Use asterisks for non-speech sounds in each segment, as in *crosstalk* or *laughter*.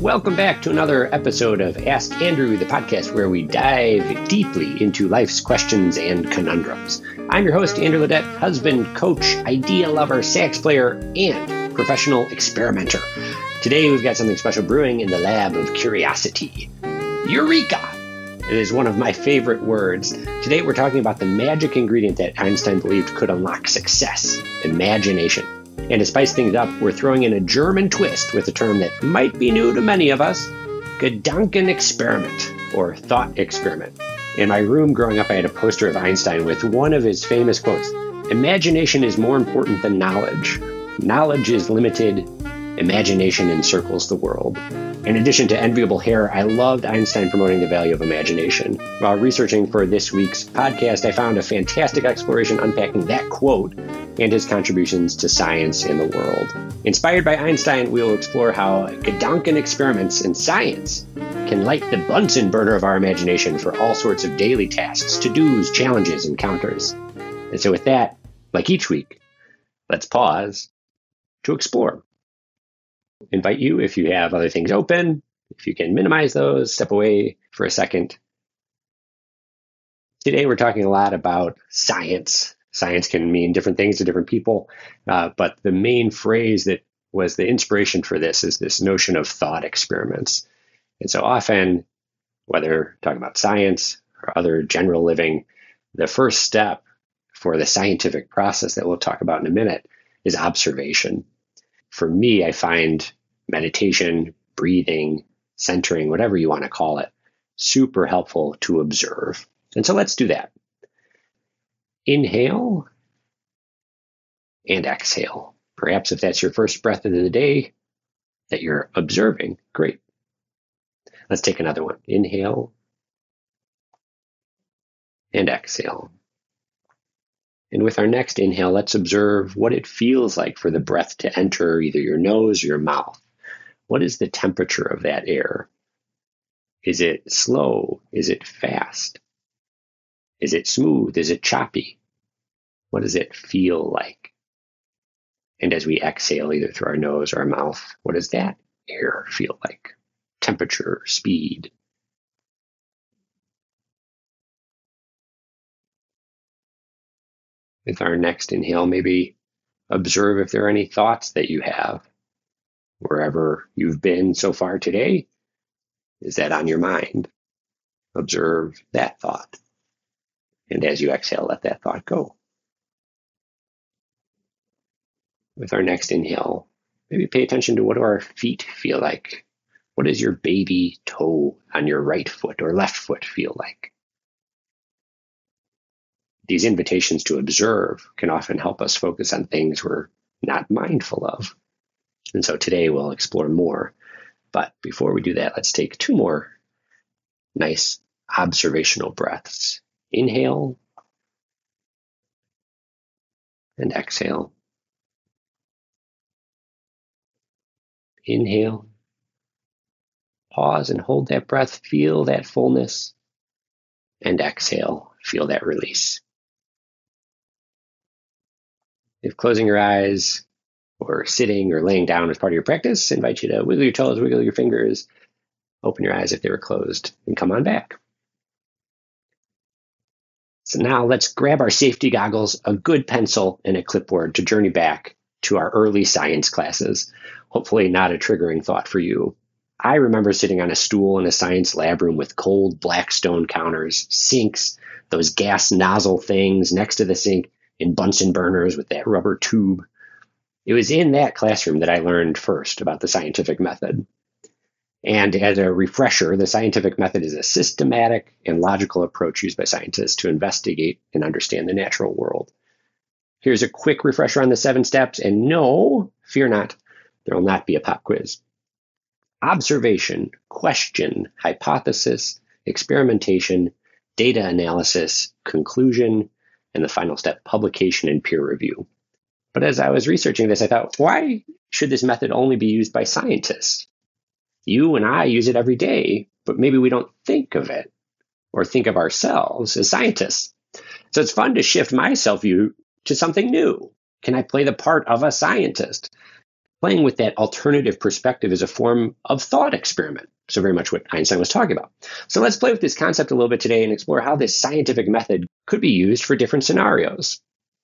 Welcome back to another episode of Ask Andrew, the podcast where we dive deeply into life's questions and conundrums. I'm your host, Andrew Ledet, husband, coach, idea lover, sax player, and professional experimenter. Today we've got something special brewing in the lab of curiosity. Eureka! It is one of my favorite words. Today we're talking about the magic ingredient that Einstein believed could unlock success imagination. And to spice things up, we're throwing in a German twist with a term that might be new to many of us Gedanken experiment, or thought experiment. In my room growing up, I had a poster of Einstein with one of his famous quotes Imagination is more important than knowledge. Knowledge is limited, imagination encircles the world. In addition to enviable hair, I loved Einstein promoting the value of imagination. While researching for this week's podcast, I found a fantastic exploration unpacking that quote and his contributions to science and the world. Inspired by Einstein, we will explore how Gedanken experiments in science can light the Bunsen burner of our imagination for all sorts of daily tasks, to dos, challenges, encounters. And so, with that, like each week, let's pause to explore invite you if you have other things open, if you can minimize those, step away for a second. Today, we're talking a lot about science. Science can mean different things to different people, uh, but the main phrase that was the inspiration for this is this notion of thought experiments. And so often, whether talking about science or other general living, the first step for the scientific process that we'll talk about in a minute is observation for me, I find meditation, breathing, centering, whatever you want to call it, super helpful to observe. And so let's do that. Inhale and exhale. Perhaps if that's your first breath of the day that you're observing, great. Let's take another one. Inhale and exhale. And with our next inhale, let's observe what it feels like for the breath to enter either your nose or your mouth. What is the temperature of that air? Is it slow? Is it fast? Is it smooth? Is it choppy? What does it feel like? And as we exhale either through our nose or our mouth, what does that air feel like? Temperature, speed, with our next inhale, maybe observe if there are any thoughts that you have wherever you've been so far today. Is that on your mind? Observe that thought. And as you exhale, let that thought go. With our next inhale, maybe pay attention to what do our feet feel like? What does your baby toe on your right foot or left foot feel like? These invitations to observe can often help us focus on things we're not mindful of. And so today we'll explore more. But before we do that, let's take two more nice observational breaths. Inhale and exhale. Inhale. Pause and hold that breath. Feel that fullness. And exhale. Feel that release. If closing your eyes or sitting or laying down is part of your practice, I invite you to wiggle your toes, wiggle your fingers, open your eyes if they were closed, and come on back. So now let's grab our safety goggles, a good pencil, and a clipboard to journey back to our early science classes. Hopefully, not a triggering thought for you. I remember sitting on a stool in a science lab room with cold black stone counters, sinks, those gas nozzle things next to the sink, in Bunsen burners with that rubber tube. It was in that classroom that I learned first about the scientific method. And as a refresher, the scientific method is a systematic and logical approach used by scientists to investigate and understand the natural world. Here's a quick refresher on the seven steps, and no, fear not, there will not be a pop quiz. Observation, question, hypothesis, experimentation, data analysis, conclusion, and the final step, publication and peer review. But as I was researching this, I thought, why should this method only be used by scientists? You and I use it every day, but maybe we don't think of it or think of ourselves as scientists. So it's fun to shift my self view to something new. Can I play the part of a scientist? Playing with that alternative perspective is a form of thought experiment. So, very much what Einstein was talking about. So, let's play with this concept a little bit today and explore how this scientific method could be used for different scenarios.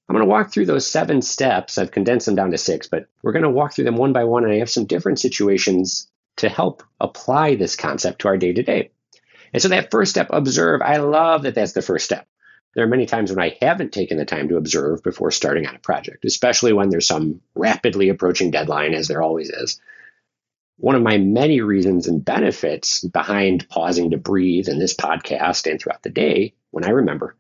I'm going to walk through those seven steps. I've condensed them down to six, but we're going to walk through them one by one. And I have some different situations to help apply this concept to our day to day. And so, that first step, observe, I love that that's the first step. There are many times when I haven't taken the time to observe before starting on a project, especially when there's some rapidly approaching deadline, as there always is. One of my many reasons and benefits behind pausing to breathe in this podcast and throughout the day, when I remember,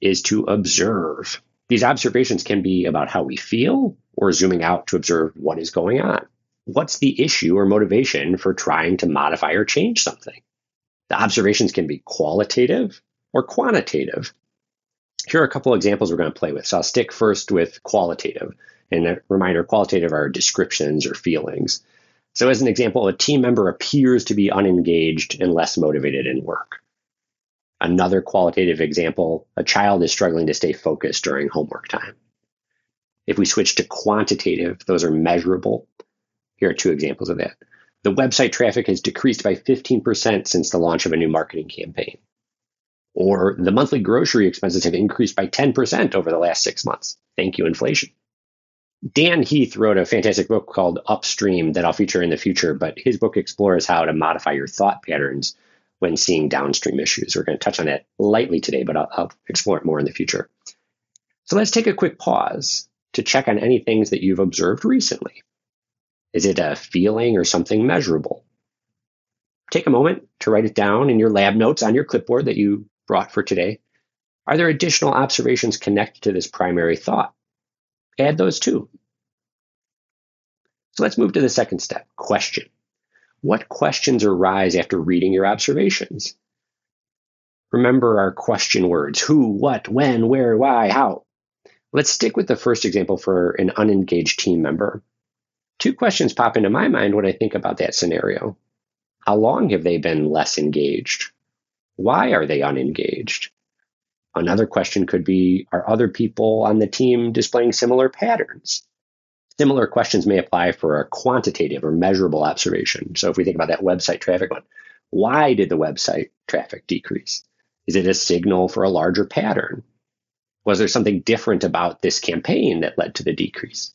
is to observe. These observations can be about how we feel or zooming out to observe what is going on. What's the issue or motivation for trying to modify or change something? The observations can be qualitative or quantitative. Here are a couple examples we're going to play with. So I'll stick first with qualitative. And a reminder qualitative are descriptions or feelings. So, as an example, a team member appears to be unengaged and less motivated in work. Another qualitative example a child is struggling to stay focused during homework time. If we switch to quantitative, those are measurable. Here are two examples of that. The website traffic has decreased by 15% since the launch of a new marketing campaign. Or the monthly grocery expenses have increased by 10% over the last six months. Thank you, inflation. Dan Heath wrote a fantastic book called Upstream that I'll feature in the future, but his book explores how to modify your thought patterns when seeing downstream issues. We're going to touch on that lightly today, but I'll, I'll explore it more in the future. So let's take a quick pause to check on any things that you've observed recently. Is it a feeling or something measurable? Take a moment to write it down in your lab notes on your clipboard that you brought for today, are there additional observations connected to this primary thought? Add those too. So let's move to the second step question. What questions arise after reading your observations? Remember our question words who, what, when, where, why, how. Let's stick with the first example for an unengaged team member. Two questions pop into my mind when I think about that scenario. How long have they been less engaged? Why are they unengaged? Another question could be Are other people on the team displaying similar patterns? Similar questions may apply for a quantitative or measurable observation. So if we think about that website traffic one, why did the website traffic decrease? Is it a signal for a larger pattern? Was there something different about this campaign that led to the decrease?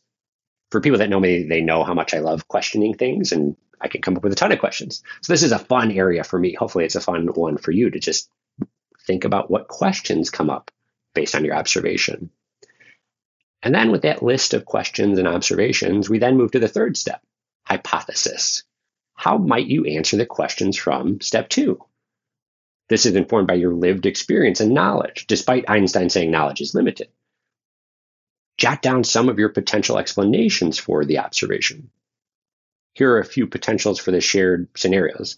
For people that know me, they know how much I love questioning things and I can come up with a ton of questions. So this is a fun area for me. Hopefully, it's a fun one for you to just think about what questions come up based on your observation. And then with that list of questions and observations, we then move to the third step hypothesis. How might you answer the questions from step two? This is informed by your lived experience and knowledge, despite Einstein saying knowledge is limited. Jot down some of your potential explanations for the observation here are a few potentials for the shared scenarios.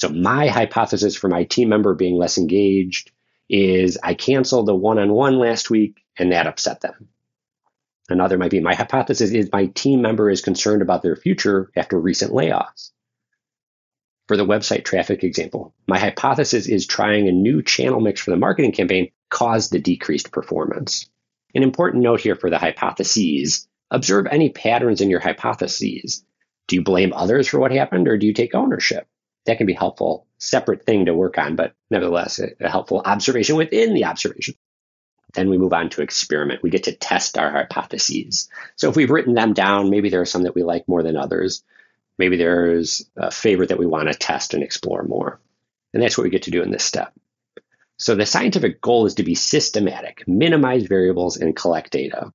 So my hypothesis for my team member being less engaged is I canceled the one-on-one last week and that upset them. Another might be my hypothesis is my team member is concerned about their future after recent layoffs. For the website traffic example, my hypothesis is trying a new channel mix for the marketing campaign caused the decreased performance. An important note here for the hypotheses observe any patterns in your hypotheses. Do you blame others for what happened or do you take ownership? That can be helpful, separate thing to work on, but nevertheless, a, a helpful observation within the observation. Then we move on to experiment. We get to test our hypotheses. So if we've written them down, maybe there are some that we like more than others. Maybe there's a favorite that we want to test and explore more. And that's what we get to do in this step. So the scientific goal is to be systematic, minimize variables, and collect data.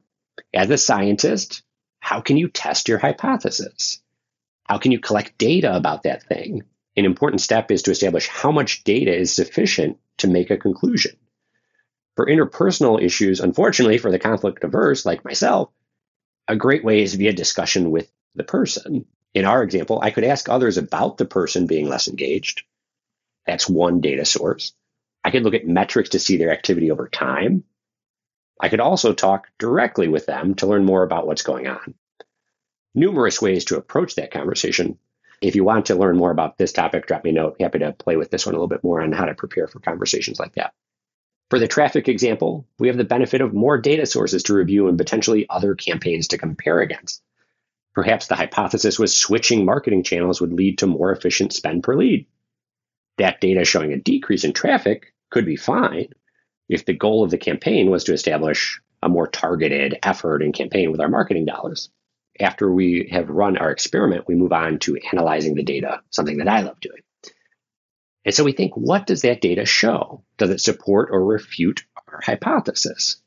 As a scientist, how can you test your hypothesis? How can you collect data about that thing? An important step is to establish how much data is sufficient to make a conclusion. For interpersonal issues, unfortunately, for the conflict averse like myself, a great way is via discussion with the person. In our example, I could ask others about the person being less engaged. That's one data source. I could look at metrics to see their activity over time. I could also talk directly with them to learn more about what's going on numerous ways to approach that conversation. If you want to learn more about this topic, drop me a note. Happy to play with this one a little bit more on how to prepare for conversations like that. For the traffic example, we have the benefit of more data sources to review and potentially other campaigns to compare against. Perhaps the hypothesis was switching marketing channels would lead to more efficient spend per lead. That data showing a decrease in traffic could be fine if the goal of the campaign was to establish a more targeted effort and campaign with our marketing dollars. After we have run our experiment, we move on to analyzing the data, something that I love doing. And so we think, what does that data show? Does it support or refute our hypothesis?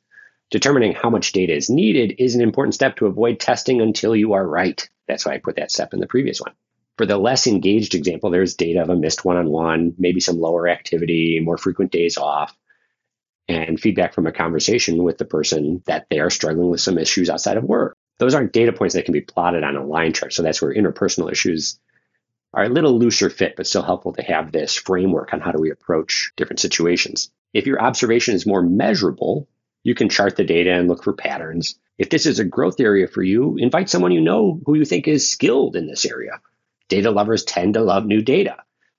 Determining how much data is needed is an important step to avoid testing until you are right. That's why I put that step in the previous one. For the less engaged example, there's data of a missed one on one, maybe some lower activity, more frequent days off, and feedback from a conversation with the person that they are struggling with some issues outside of work. Those aren't data points that can be plotted on a line chart. So that's where interpersonal issues are a little looser fit, but still helpful to have this framework on how do we approach different situations. If your observation is more measurable, you can chart the data and look for patterns. If this is a growth area for you, invite someone you know who you think is skilled in this area. Data lovers tend to love new data.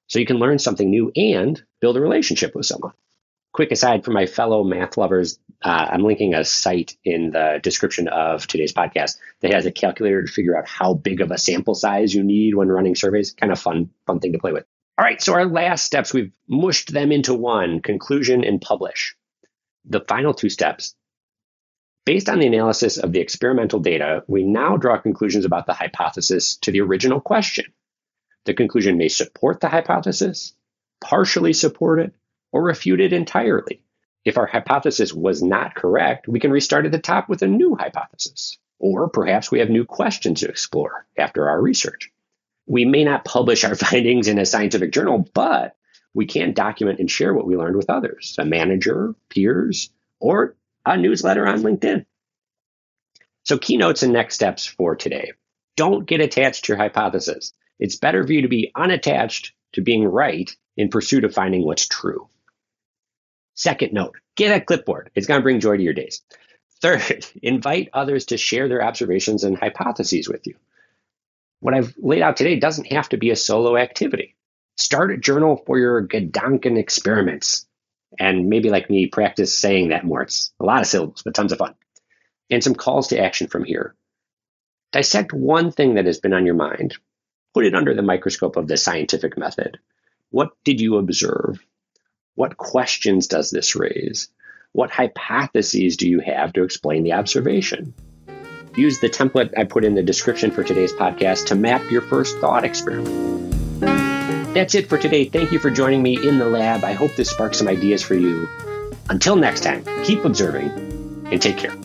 So you can learn something new and build a relationship with someone quick aside for my fellow math lovers, uh, I'm linking a site in the description of today's podcast that has a calculator to figure out how big of a sample size you need when running surveys. Kind of fun, fun thing to play with. All right, so our last steps, we've mushed them into one conclusion and publish. The final two steps. Based on the analysis of the experimental data, we now draw conclusions about the hypothesis to the original question. The conclusion may support the hypothesis, partially support it, or refute it entirely. If our hypothesis was not correct, we can restart at the top with a new hypothesis. Or perhaps we have new questions to explore after our research. We may not publish our *laughs* findings in a scientific journal, but we can document and share what we learned with others, a manager, peers, or a newsletter on LinkedIn. So, keynotes and next steps for today. Don't get attached to your hypothesis. It's better for you to be unattached to being right in pursuit of finding what's true. Second note, get a clipboard. It's going to bring joy to your days. Third, *laughs* invite others to share their observations and hypotheses with you. What I've laid out today doesn't have to be a solo activity. Start a journal for your Gedanken experiments. And maybe like me, practice saying that more. It's a lot of syllables, but tons of fun. And some calls to action from here. Dissect one thing that has been on your mind. Put it under the microscope of the scientific method. What did you observe? What questions does this raise? What hypotheses do you have to explain the observation? Use the template I put in the description for today's podcast to map your first thought experiment. That's it for today. Thank you for joining me in the lab. I hope this sparks some ideas for you. Until next time, keep observing and take care.